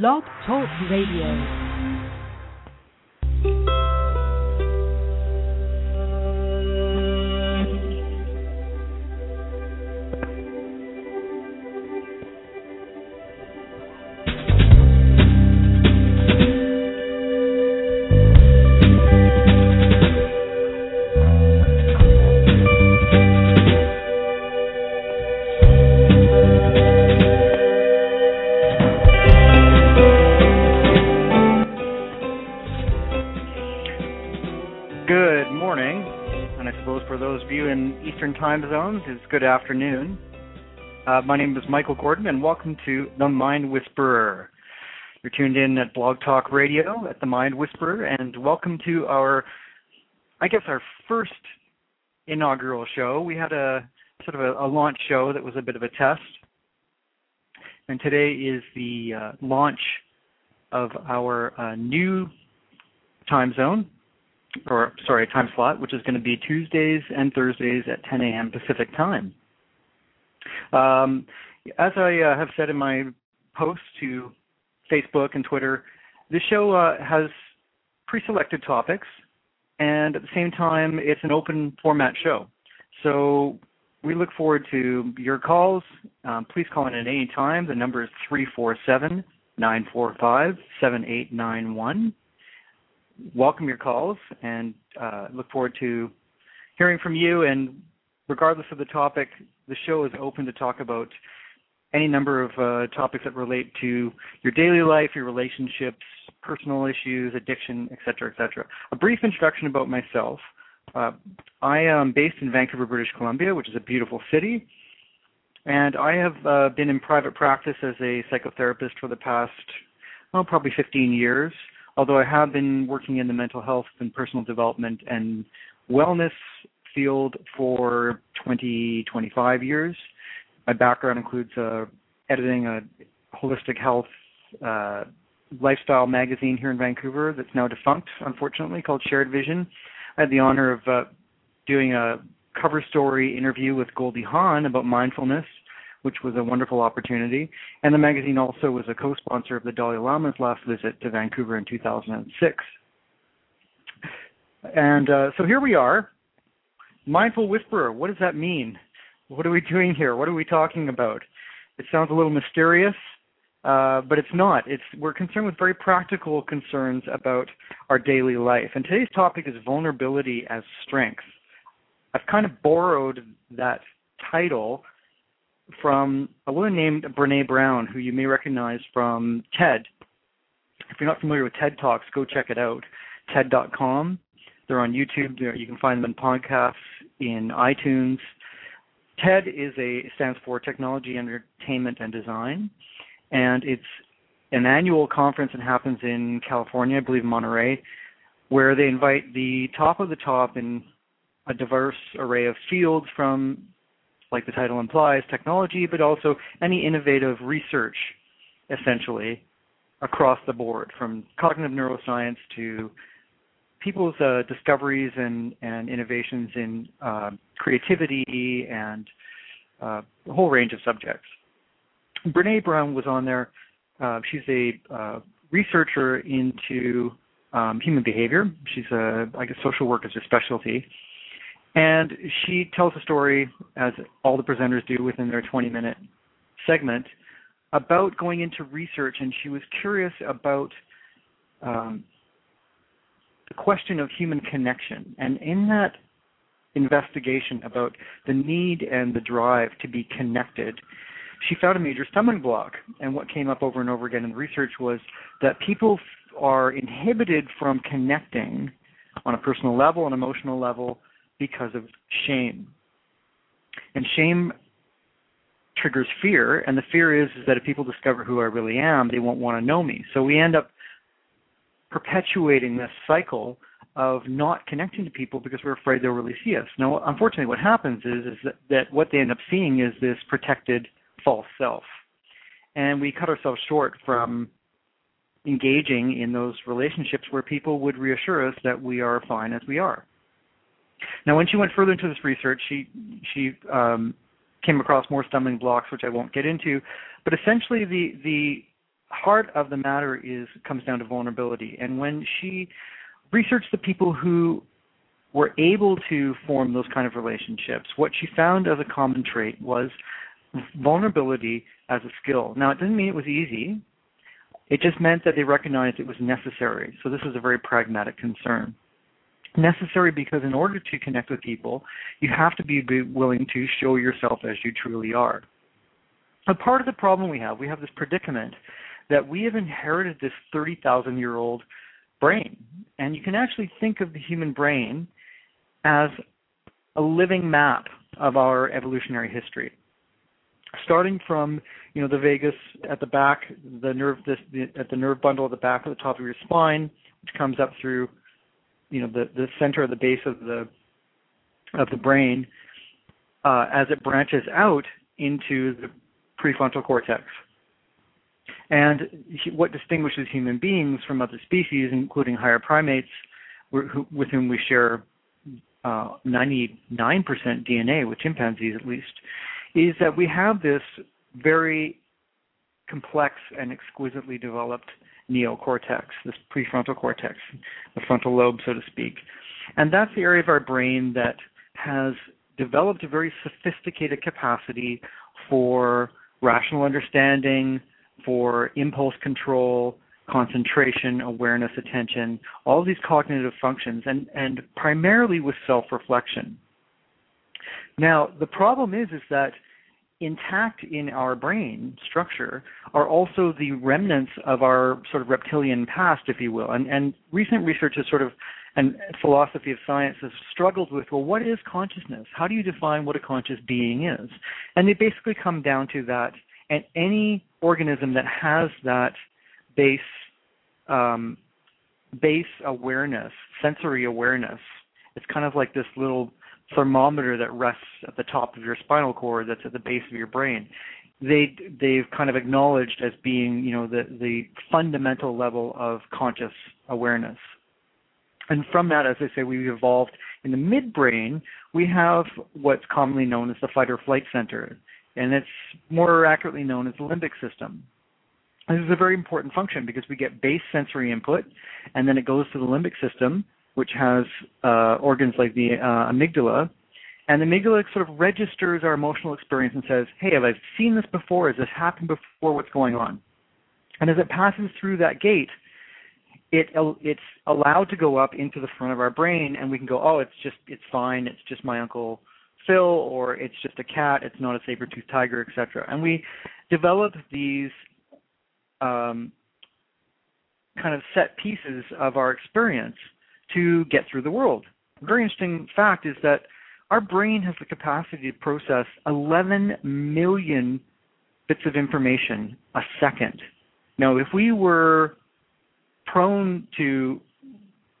Blog Talk Radio. Time zones, it's good afternoon. Uh, my name is Michael Gordon, and welcome to The Mind Whisperer. You're tuned in at Blog Talk Radio at The Mind Whisperer, and welcome to our, I guess, our first inaugural show. We had a sort of a, a launch show that was a bit of a test, and today is the uh, launch of our uh, new time zone, or sorry, time slot, which is going to be Tuesdays and Thursdays at 10 a.m. Pacific time. Um, as I uh, have said in my posts to Facebook and Twitter, this show uh, has pre-selected topics, and at the same time, it's an open format show. So we look forward to your calls. Um, please call in at any time. The number is 347 945 7891 welcome your calls and uh, look forward to hearing from you. And regardless of the topic, the show is open to talk about any number of uh, topics that relate to your daily life, your relationships, personal issues, addiction, etc., etc. A brief introduction about myself. Uh, I am based in Vancouver, British Columbia, which is a beautiful city. And I have uh, been in private practice as a psychotherapist for the past, well, probably 15 years although I have been working in the mental health and personal development and wellness field for 20, 25 years. My background includes uh, editing a holistic health uh, lifestyle magazine here in Vancouver that's now defunct, unfortunately, called Shared Vision. I had the honor of uh, doing a cover story interview with Goldie Hawn about mindfulness which was a wonderful opportunity. And the magazine also was a co-sponsor of the Dalai Lama's last visit to Vancouver in 2006. And uh, so here we are, mindful whisperer. What does that mean? What are we doing here? What are we talking about? It sounds a little mysterious, uh, but it's not. It's we're concerned with very practical concerns about our daily life. And today's topic is vulnerability as strength. I've kind of borrowed that title from a woman named Brene Brown, who you may recognize from TED. If you're not familiar with TED Talks, go check it out. TED.com. They're on YouTube. You can find them in podcasts, in iTunes. TED is a stands for Technology, Entertainment, and Design, and it's an annual conference that happens in California, I believe Monterey, where they invite the top of the top in a diverse array of fields from like the title implies, technology, but also any innovative research, essentially, across the board, from cognitive neuroscience to people's uh, discoveries and, and innovations in uh, creativity and uh, a whole range of subjects. Brene Brown was on there. Uh, she's a uh, researcher into um, human behavior. She's a, I guess, social work is her specialty. And she tells a story, as all the presenters do within their 20 minute segment, about going into research. And she was curious about um, the question of human connection. And in that investigation about the need and the drive to be connected, she found a major stumbling block. And what came up over and over again in the research was that people are inhibited from connecting on a personal level, an emotional level, because of shame. And shame triggers fear, and the fear is, is that if people discover who I really am, they won't want to know me. So we end up perpetuating this cycle of not connecting to people because we're afraid they'll really see us. Now, unfortunately, what happens is, is that, that what they end up seeing is this protected false self. And we cut ourselves short from engaging in those relationships where people would reassure us that we are fine as we are. Now, when she went further into this research, she she um, came across more stumbling blocks, which I won't get into. But essentially, the the heart of the matter is comes down to vulnerability. And when she researched the people who were able to form those kind of relationships, what she found as a common trait was vulnerability as a skill. Now, it doesn't mean it was easy. It just meant that they recognized it was necessary. So this is a very pragmatic concern. Necessary because in order to connect with people, you have to be willing to show yourself as you truly are. A part of the problem we have, we have this predicament that we have inherited this 30,000 year old brain. And you can actually think of the human brain as a living map of our evolutionary history. Starting from, you know, the vagus at the back, the nerve this, the, at the nerve bundle at the back of the top of your spine, which comes up through, you know, the, the center of the base of the of the brain, uh, as it branches out into the prefrontal cortex. And what distinguishes human beings from other species, including higher primates, with whom we share uh, 99% DNA, with chimpanzees at least, is that we have this very complex and exquisitely developed neocortex, this prefrontal cortex, the frontal lobe, so to speak. And that's the area of our brain that has developed a very sophisticated capacity for rational understanding, for impulse control, concentration, awareness, attention, all these cognitive functions, and, and primarily with self-reflection. Now, the problem is, is that intact in our brain structure are also the remnants of our sort of reptilian past, if you will. And, and recent research has sort of, and philosophy of science has struggled with, well, what is consciousness? How do you define what a conscious being is? And they basically come down to that, and any organism that has that base um, base awareness, sensory awareness. It's kind of like this little thermometer that rests at the top of your spinal cord that's at the base of your brain. They they've kind of acknowledged as being, you know, the the fundamental level of conscious awareness. And from that, as I say, we've evolved in the midbrain. We have what's commonly known as the fight or flight center, and it's more accurately known as the limbic system. This is a very important function because we get base sensory input, and then it goes to the limbic system, which has uh, organs like the uh, amygdala. And the amygdala sort of registers our emotional experience and says, hey, have I seen this before? Has this happened before? What's going on? And as it passes through that gate, it it's allowed to go up into the front of our brain, and we can go, oh, it's just it's fine. It's just my uncle Phil, or it's just a cat. It's not a saber-toothed tiger, etc. And we develop these um, kind of set pieces of our experience to get through the world. A very interesting fact is that our brain has the capacity to process 11 million bits of information a second. Now, if we were prone to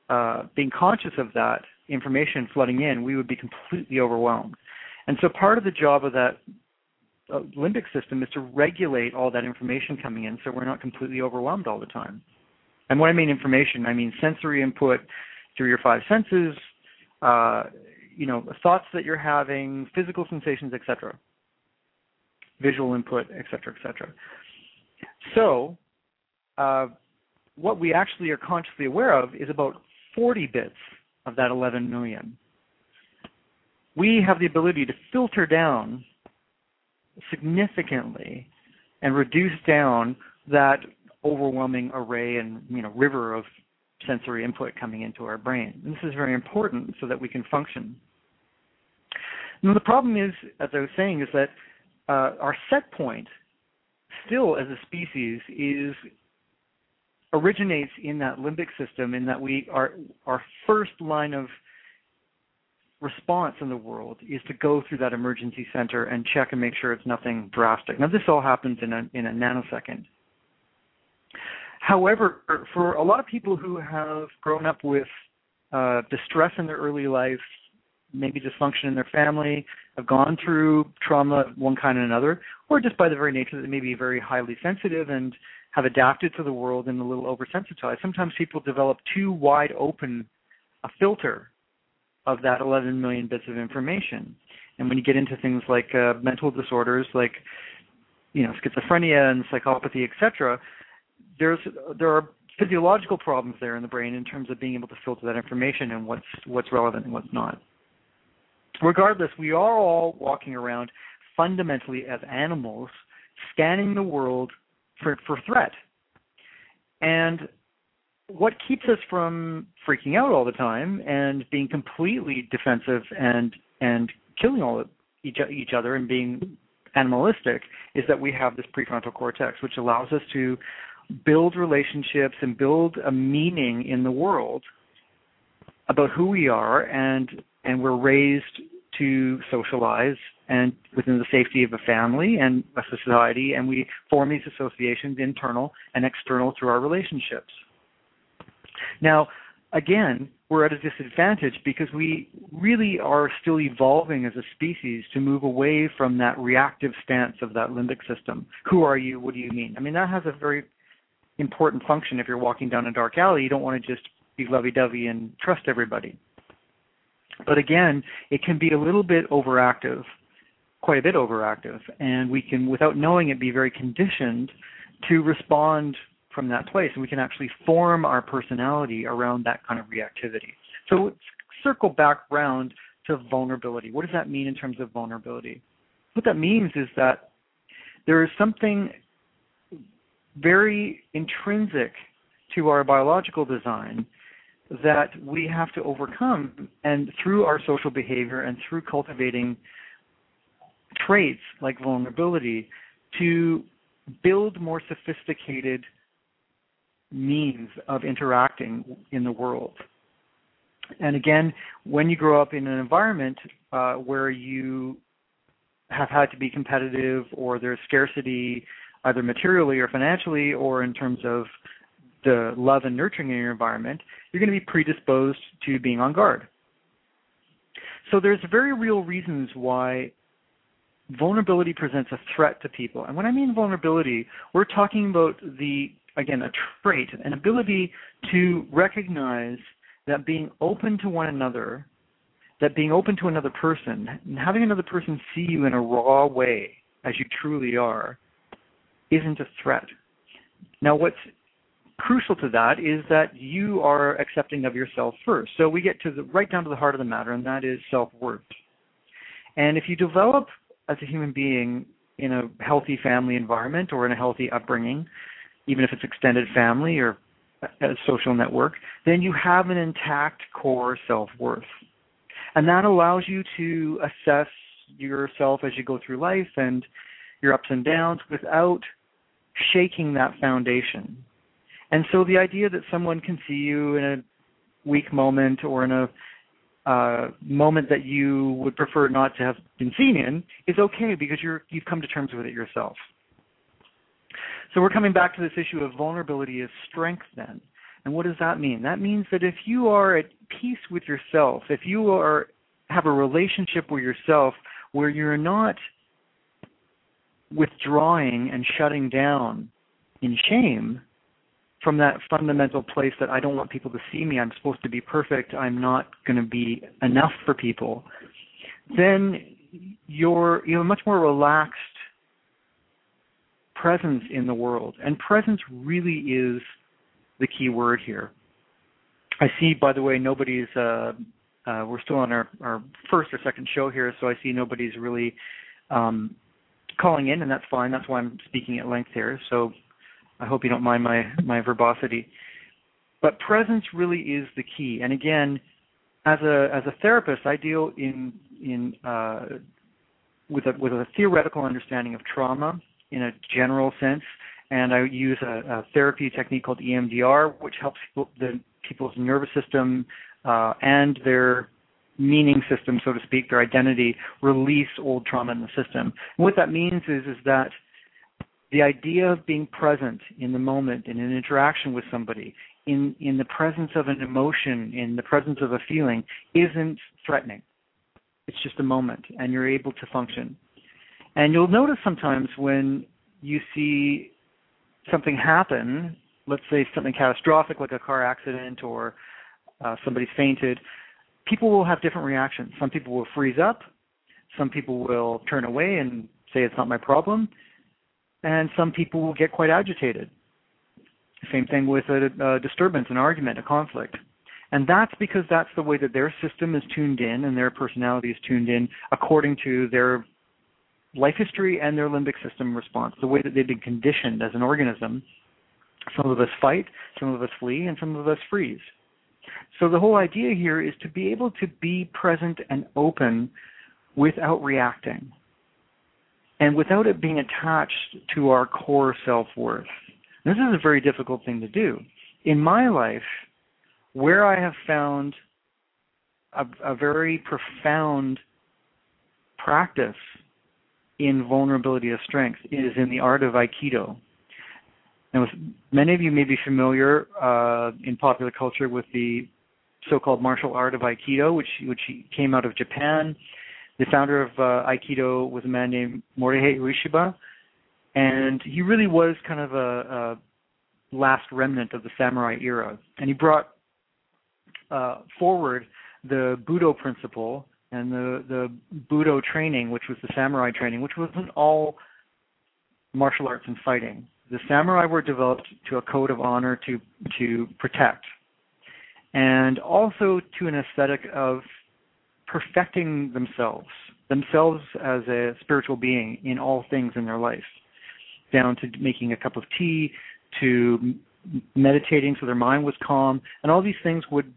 uh, being conscious of that information flooding in, we would be completely overwhelmed. And so part of the job of that uh, limbic system is to regulate all that information coming in so we're not completely overwhelmed all the time. And when I mean information, I mean sensory input through your five senses, uh, you know, thoughts that you're having, physical sensations, etc. Visual input, etc., etc. So, uh, what we actually are consciously aware of is about 40 bits of that 11 million. We have the ability to filter down significantly and reduce down that overwhelming array and you know river of sensory input coming into our brain. And this is very important so that we can function. Now the problem is, as I was saying, is that uh, our set point still as a species is originates in that limbic system in that we are our first line of response in the world is to go through that emergency center and check and make sure it's nothing drastic. Now, this all happens in a, in a nanosecond. However, for a lot of people who have grown up with uh, distress in their early life, maybe dysfunction in their family, have gone through trauma of one kind or another, or just by the very nature that they may be very highly sensitive and have adapted to the world and a little oversensitized, sometimes people develop too wide open a filter of that 11 million bits of information. And when you get into things like uh, mental disorders, like you know schizophrenia and psychopathy, etc., there's there are physiological problems there in the brain in terms of being able to filter that information and what's what's relevant and what's not. Regardless, we are all walking around fundamentally as animals, scanning the world for, for threat. And what keeps us from freaking out all the time and being completely defensive and and killing all each each other and being animalistic is that we have this prefrontal cortex, which allows us to build relationships and build a meaning in the world about who we are and and we're raised to socialize and within the safety of a family and a society and we form these associations internal and external through our relationships. Now again we're at a disadvantage because we really are still evolving as a species to move away from that reactive stance of that limbic system. Who are you? What do you mean? I mean that has a very important function if you're walking down a dark alley you don't want to just be lovey-dovey and trust everybody but again, it can be a little bit overactive, quite a bit overactive, and we can, without knowing it, be very conditioned to respond from that place. And we can actually form our personality around that kind of reactivity. So let's circle back round to vulnerability. What does that mean in terms of vulnerability? What that means is that there is something very intrinsic to our biological design that we have to overcome and through our social behavior and through cultivating traits like vulnerability to build more sophisticated means of interacting in the world. And again, when you grow up in an environment uh, where you have had to be competitive or there's scarcity either materially or financially or in terms of the love and nurturing in your environment, you're going to be predisposed to being on guard. So there's very real reasons why vulnerability presents a threat to people. And when I mean vulnerability, we're talking about the again a trait, an ability to recognize that being open to one another, that being open to another person, and having another person see you in a raw way as you truly are, isn't a threat. Now, what's crucial to that is that you are accepting of yourself first. So we get to the right down to the heart of the matter, and that is self-worth. And if you develop as a human being in a healthy family environment or in a healthy upbringing, even if it's extended family or a social network, then you have an intact core self-worth. And that allows you to assess yourself as you go through life and your ups and downs without shaking that foundation. And so the idea that someone can see you in a weak moment or in a uh, moment that you would prefer not to have been seen in is okay because you're you've come to terms with it yourself. So we're coming back to this issue of vulnerability as strength then. And what does that mean? That means that if you are at peace with yourself, if you are have a relationship with yourself where you're not withdrawing and shutting down in shame, from that fundamental place that I don't want people to see me, I'm supposed to be perfect, I'm not going to be enough for people, then you're you a much more relaxed presence in the world. And presence really is the key word here. I see, by the way, nobody's. Uh, uh, we're still on our, our first or second show here, so I see nobody's really um, calling in, and that's fine. That's why I'm speaking at length here. So I hope you don't mind my my verbosity. But presence really is the key. And again, as a as a therapist, I deal in in uh, with a with a theoretical understanding of trauma in a general sense, and I use a, a therapy technique called EMDR, which helps people, the people's nervous system uh, and their meaning system, so to speak, their identity, release old trauma in the system. And what that means is is that the idea of being present in the moment in an interaction with somebody in in the presence of an emotion in the presence of a feeling isn't threatening it's just a moment and you're able to function and you'll notice sometimes when you see something happen let's say something catastrophic like a car accident or uh, somebody's fainted people will have different reactions some people will freeze up some people will turn away and say it's not my problem and some people will get quite agitated. same thing with a, a disturbance, an argument, a conflict. And that's because that's the way that their system is tuned in and their personality is tuned in according to their life history and their limbic system response, the way that they've been conditioned as an organism. Some of us fight, some of us flee, and some of us freeze. So the whole idea here is to be able to be present and open without reacting and without it being attached to our core self worth. This is a very difficult thing to do. In my life, where I have found a, a very profound practice in vulnerability of strength is in the art of Aikido. Now, many of you may be familiar uh, in popular culture with the so-called martial art of Aikido, which which came out of Japan. The founder of uh, Aikido was a man named Morihei Ueshiba, and he really was kind of a, a last remnant of the samurai era. And he brought uh, forward the Budo principle and the the Budo training, which was the samurai training, which wasn't all martial arts and fighting. The samurai were developed to a code of honor to to protect, and also to an aesthetic of perfecting themselves, themselves as a spiritual being in all things in their life, down to making a cup of tea, to meditating so their mind was calm, and all these things would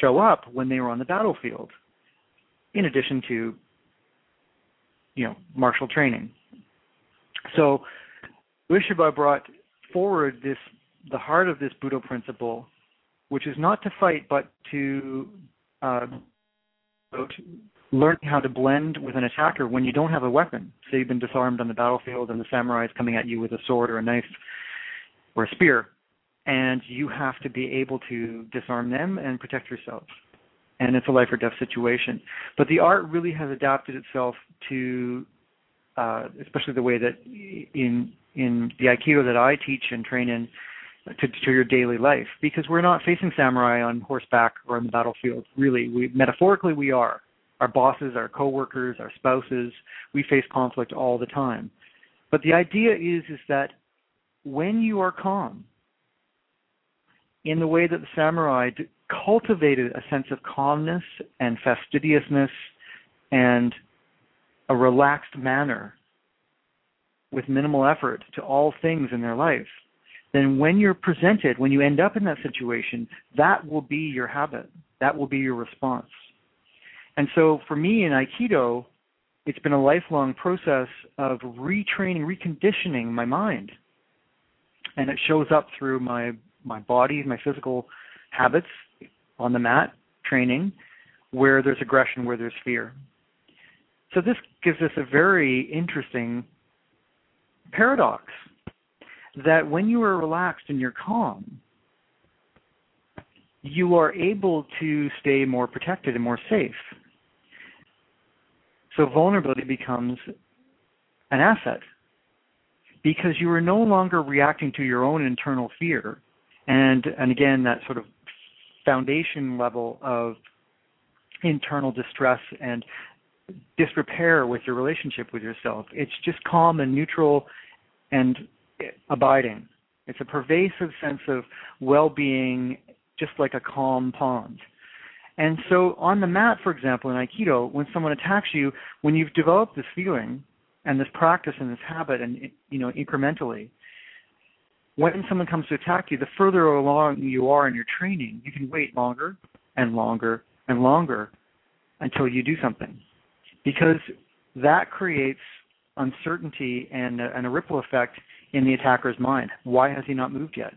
show up when they were on the battlefield in addition to you know martial training. So Ueshiba brought forward this the heart of this Budo principle, which is not to fight but to uh, learn how to blend with an attacker when you don't have a weapon. Say you've been disarmed on the battlefield and the samurai is coming at you with a sword or a knife or a spear, and you have to be able to disarm them and protect yourself and it's a life or death situation. But the art really has adapted itself to, Uh, especially the way that in in the Aikido that I teach and train in, to, to your daily life, because we're not facing samurai on horseback or on the battlefield. Really, we metaphorically we are. Our bosses, our coworkers, our spouses, we face conflict all the time. But the idea is is that when you are calm, in the way that the samurai cultivated a sense of calmness and fastidiousness and a relaxed manner with minimal effort to all things in their life, then when you're presented, when you end up in that situation, that will be your habit. That will be your response. And so for me in Aikido, it's been a lifelong process of retraining, reconditioning my mind. And it shows up through my, my body, my physical habits, on the mat training where there's aggression, where there's fear. So this gives us a very interesting paradox that when you are relaxed and you're calm, you are able to stay more protected and more safe. So vulnerability becomes an asset because you are no longer reacting to your own internal fear and and again that sort of foundation level of internal distress and disrepair with your relationship with yourself. It's just calm and neutral and abiding. It's a pervasive sense of well being, just like a calm pond. And so, on the mat, for example, in Aikido, when someone attacks you, when you've developed this feeling and this practice and this habit, and you know, incrementally, when someone comes to attack you, the further along you are in your training, you can wait longer and longer and longer until you do something. Because that creates uncertainty and a, and a ripple effect in the attacker's mind. Why has he not moved yet?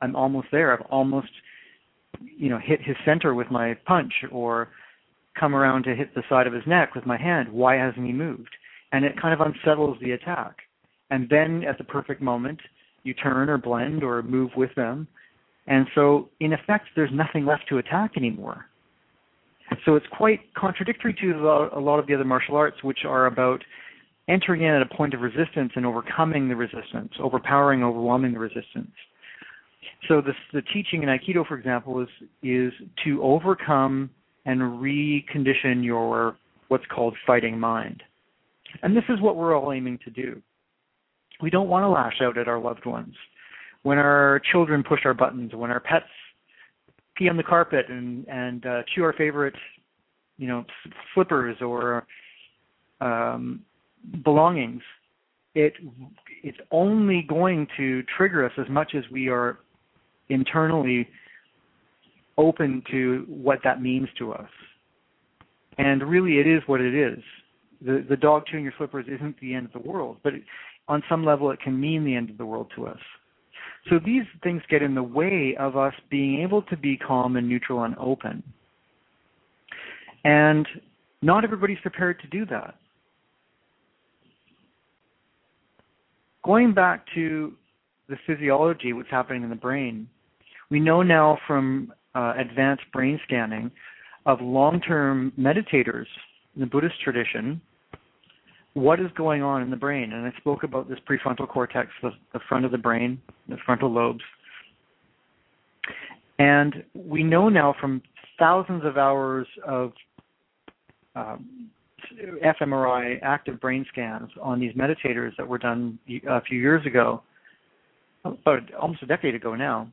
I'm almost there. I've almost, you know, hit his center with my punch or come around to hit the side of his neck with my hand. Why hasn't he moved? And it kind of unsettles the attack. And then at the perfect moment, you turn or blend or move with them. And so, in effect, there's nothing left to attack anymore. So it's quite contradictory to a lot of the other martial arts, which are about entering in at a point of resistance and overcoming the resistance, overpowering, overwhelming the resistance. So this, the teaching in Aikido, for example, is is to overcome and recondition your what's called fighting mind. And this is what we're all aiming to do. We don't want to lash out at our loved ones. when our children push our buttons, when our pets pee on the carpet and and uh, chew our favorite, you know, slippers or um, belongings, it it's only going to trigger us as much as we are internally open to what that means to us. And really, it is what it is. The the dog chewing your slippers isn't the end of the world, but it, on some level, it can mean the end of the world to us. So these things get in the way of us being able to be calm and neutral and open. And not everybody's prepared to do that. Going back to the physiology, what's happening in the brain, we know now from uh, advanced brain scanning of long term meditators in the Buddhist tradition what is going on in the brain. And I spoke about this prefrontal cortex, the, the front of the brain, the frontal lobes. And we know now from thousands of hours of um, fMRI active brain scans on these meditators that were done a few years ago, about almost a decade ago now,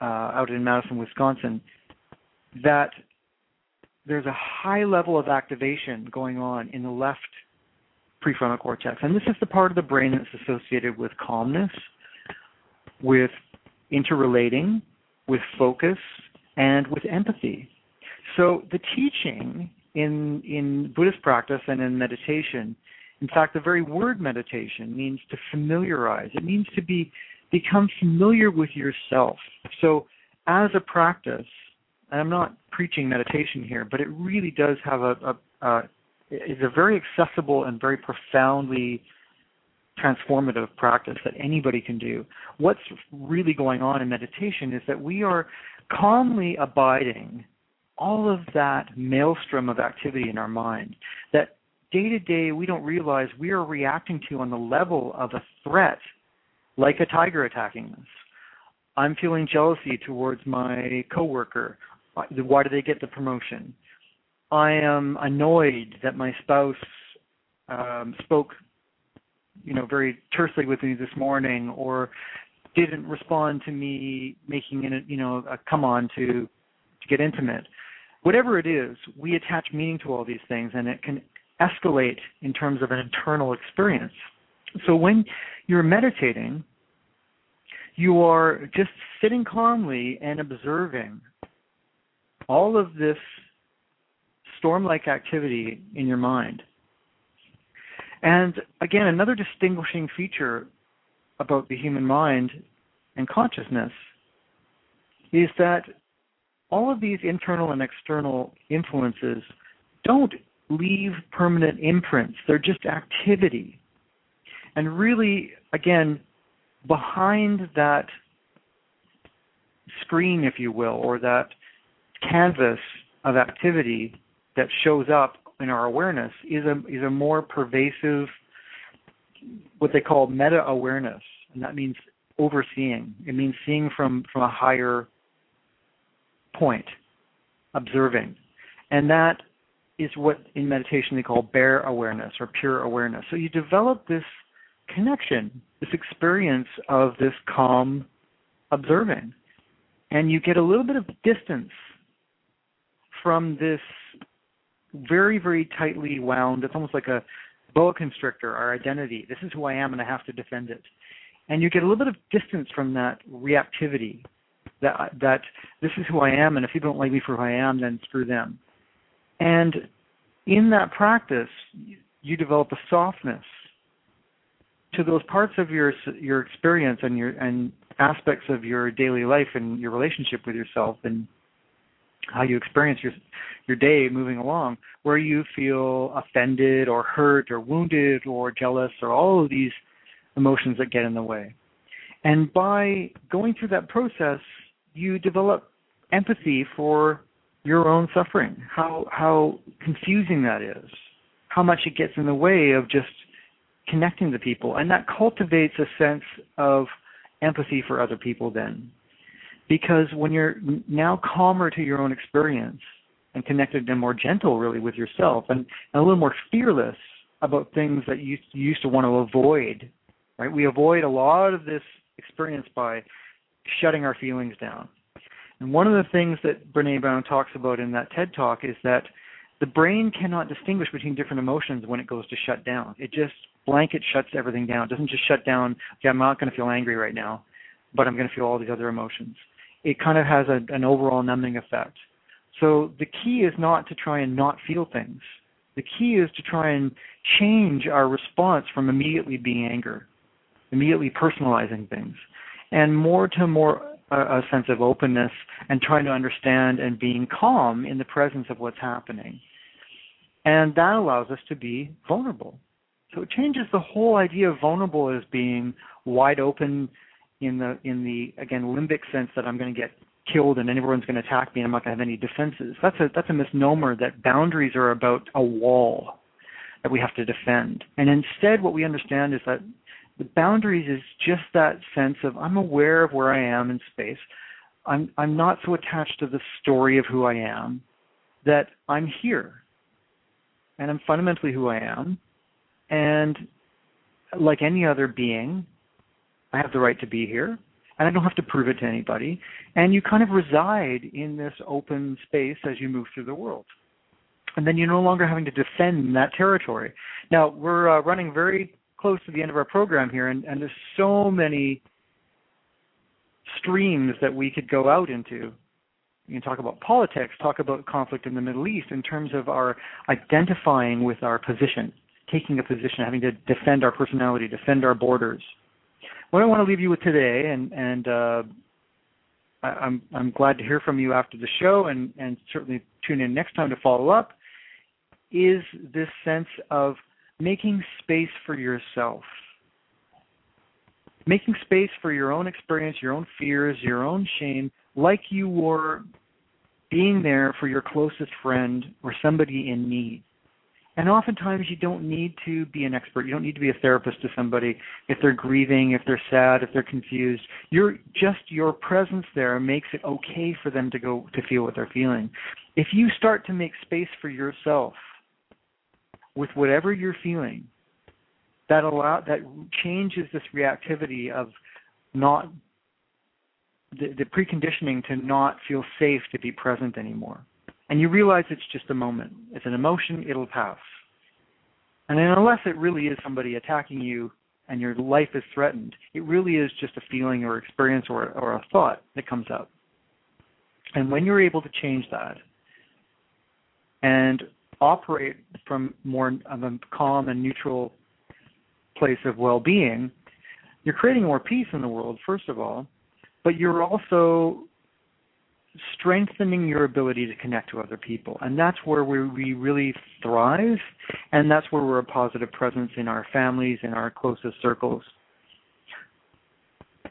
uh, out in Madison, Wisconsin, that there's a high level of activation going on in the left prefrontal cortex. And this is the part of the brain that's associated with calmness, with interrelating, with focus, and with empathy. So the teaching in in Buddhist practice and in meditation, in fact, the very word meditation means to familiarize. It means to be become familiar with yourself. So as a practice, and I'm not preaching meditation here, but it really does have a, a, a is a very accessible and very profoundly transformative practice that anybody can do. What's really going on in meditation is that we are calmly abiding all of that maelstrom of activity in our mind that day to day we don't realize we are reacting to on the level of a threat like a tiger attacking us. I'm feeling jealousy towards my coworker. Why do they get the promotion? I am annoyed that my spouse um, spoke, you know, very tersely with me this morning, or didn't respond to me making it, you know, a come on to to get intimate. Whatever it is, we attach meaning to all these things, and it can escalate in terms of an internal experience. So when you're meditating, you are just sitting calmly and observing all of this storm like activity in your mind. And again, another distinguishing feature about the human mind and consciousness is that all of these internal and external influences don't leave permanent imprints, they're just activity. And really, again, behind that screen, if you will, or that canvas of activity that shows up in our awareness is a is a more pervasive what they call meta awareness and that means overseeing. It means seeing from from a higher point observing. And that is what in meditation they call bare awareness or pure awareness. So you develop this connection this experience of this calm observing. And you get a little bit of distance from this very, very tightly wound. It's almost like a boa constrictor, our identity. This is who I am and I have to defend it. And you get a little bit of distance from that reactivity that that this is who I am and if people don't like me for who I am, then screw them. And in that practice, you develop a softness to those parts of your your experience and your and aspects of your daily life and your relationship with yourself and how you experience your your day moving along where you feel offended or hurt or wounded or jealous or all of these emotions that get in the way. And by going through that process you develop empathy for your own suffering how how confusing that is how much it gets in the way of just connecting to people. And that cultivates a sense of empathy for other people then because when you're now calmer to your own experience and connected and more gentle really with yourself and, and a little more fearless about things that you, you used to want to avoid right we avoid a lot of this experience by shutting our feelings down. And one of the things that Brene Brown talks about in that TED talk is that the brain cannot distinguish between different emotions when it goes to shut down. It just blanket shuts everything down. It doesn't just shut down, okay, I'm not going to feel angry right now, but I'm going to feel all these other emotions. It kind of has a, an overall numbing effect. So the key is not to try and not feel things. The key is to try and change our response from immediately being anger, immediately personalizing things, and more to more a, a sense of openness and trying to understand and being calm in the presence of what's happening. And that allows us to be vulnerable. So it changes the whole idea of vulnerable as being wide open in the in the again limbic sense that I'm going to get killed and everyone's going to attack me and I'm not going to have any defenses. That's a that's a misnomer that boundaries are about a wall that we have to defend. And instead what we understand is that the boundaries is just that sense of I'm aware of where I am in space. I'm I'm not so attached to the story of who I am that I'm here. And I'm fundamentally who I am. And like any other being, I have the right to be here and I don't have to prove it to anybody. And you kind of reside in this open space as you move through the world. And then you're no longer having to defend that territory. Now, we're uh, running very close to the end of our program here, and, and there's so many streams that we could go out into. You can talk about politics, talk about conflict in the Middle East in terms of our identifying with our position, taking a position, having to defend our personality, defend our borders. What I want to leave you with today, and and uh, I, I'm I'm glad to hear from you after the show, and and certainly tune in next time to follow up, is this sense of making space for yourself. Making space for your own experience, your own fears, your own shame, like you were being there for your closest friend or somebody in need. And oftentimes you don't need to be an expert. You don't need to be a therapist to somebody if they're grieving, if they're sad, if they're confused. You're just your presence there makes it okay for them to go to feel what they're feeling. If you start to make space for yourself with whatever you're feeling that allow that changes this reactivity of not the, the preconditioning to not feel safe to be present anymore. And you realize it's just a moment. It's an emotion, it'll pass. And unless it really is somebody attacking you and your life is threatened, it really is just a feeling or experience or, or a thought that comes up. And when you're able to change that and operate from more of a calm and neutral place of well-being, you're creating more peace in the world, first of all, but you're also strengthening your ability to connect to other people. And that's where we, we really thrive, and that's where we're a positive presence in our families, in our closest circles.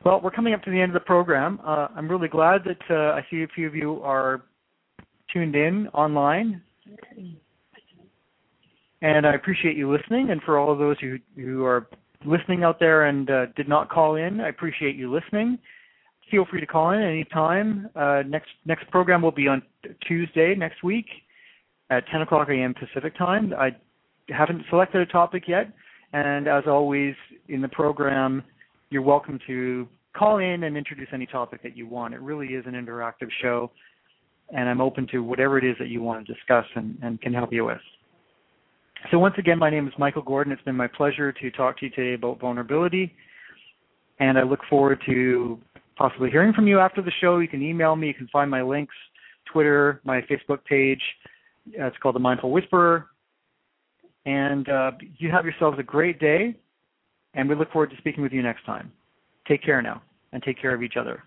Well, we're coming up to the end of the program. Uh, I'm really glad that uh, I see a few of you are tuned in online and I appreciate you listening. And for all of those who who are listening out there and uh, did not call in, I appreciate you listening. Feel free to call in anytime. Uh, next next program will be on Tuesday next week at 10 o'clock a.m. Pacific time. I haven't selected a topic yet, and as always in the program, you're welcome to call in and introduce any topic that you want. It really is an interactive show, and I'm open to whatever it is that you want to discuss and, and can help you with. So once again, my name is Michael Gordon. It's been my pleasure to talk to you today about vulnerability, and I look forward to possibly hearing from you after the show. You can email me. You can find my links, Twitter, my Facebook page. Uh, it's called The Mindful Whisperer. And uh, you have yourselves a great day, and we look forward to speaking with you next time. Take care now, and take care of each other.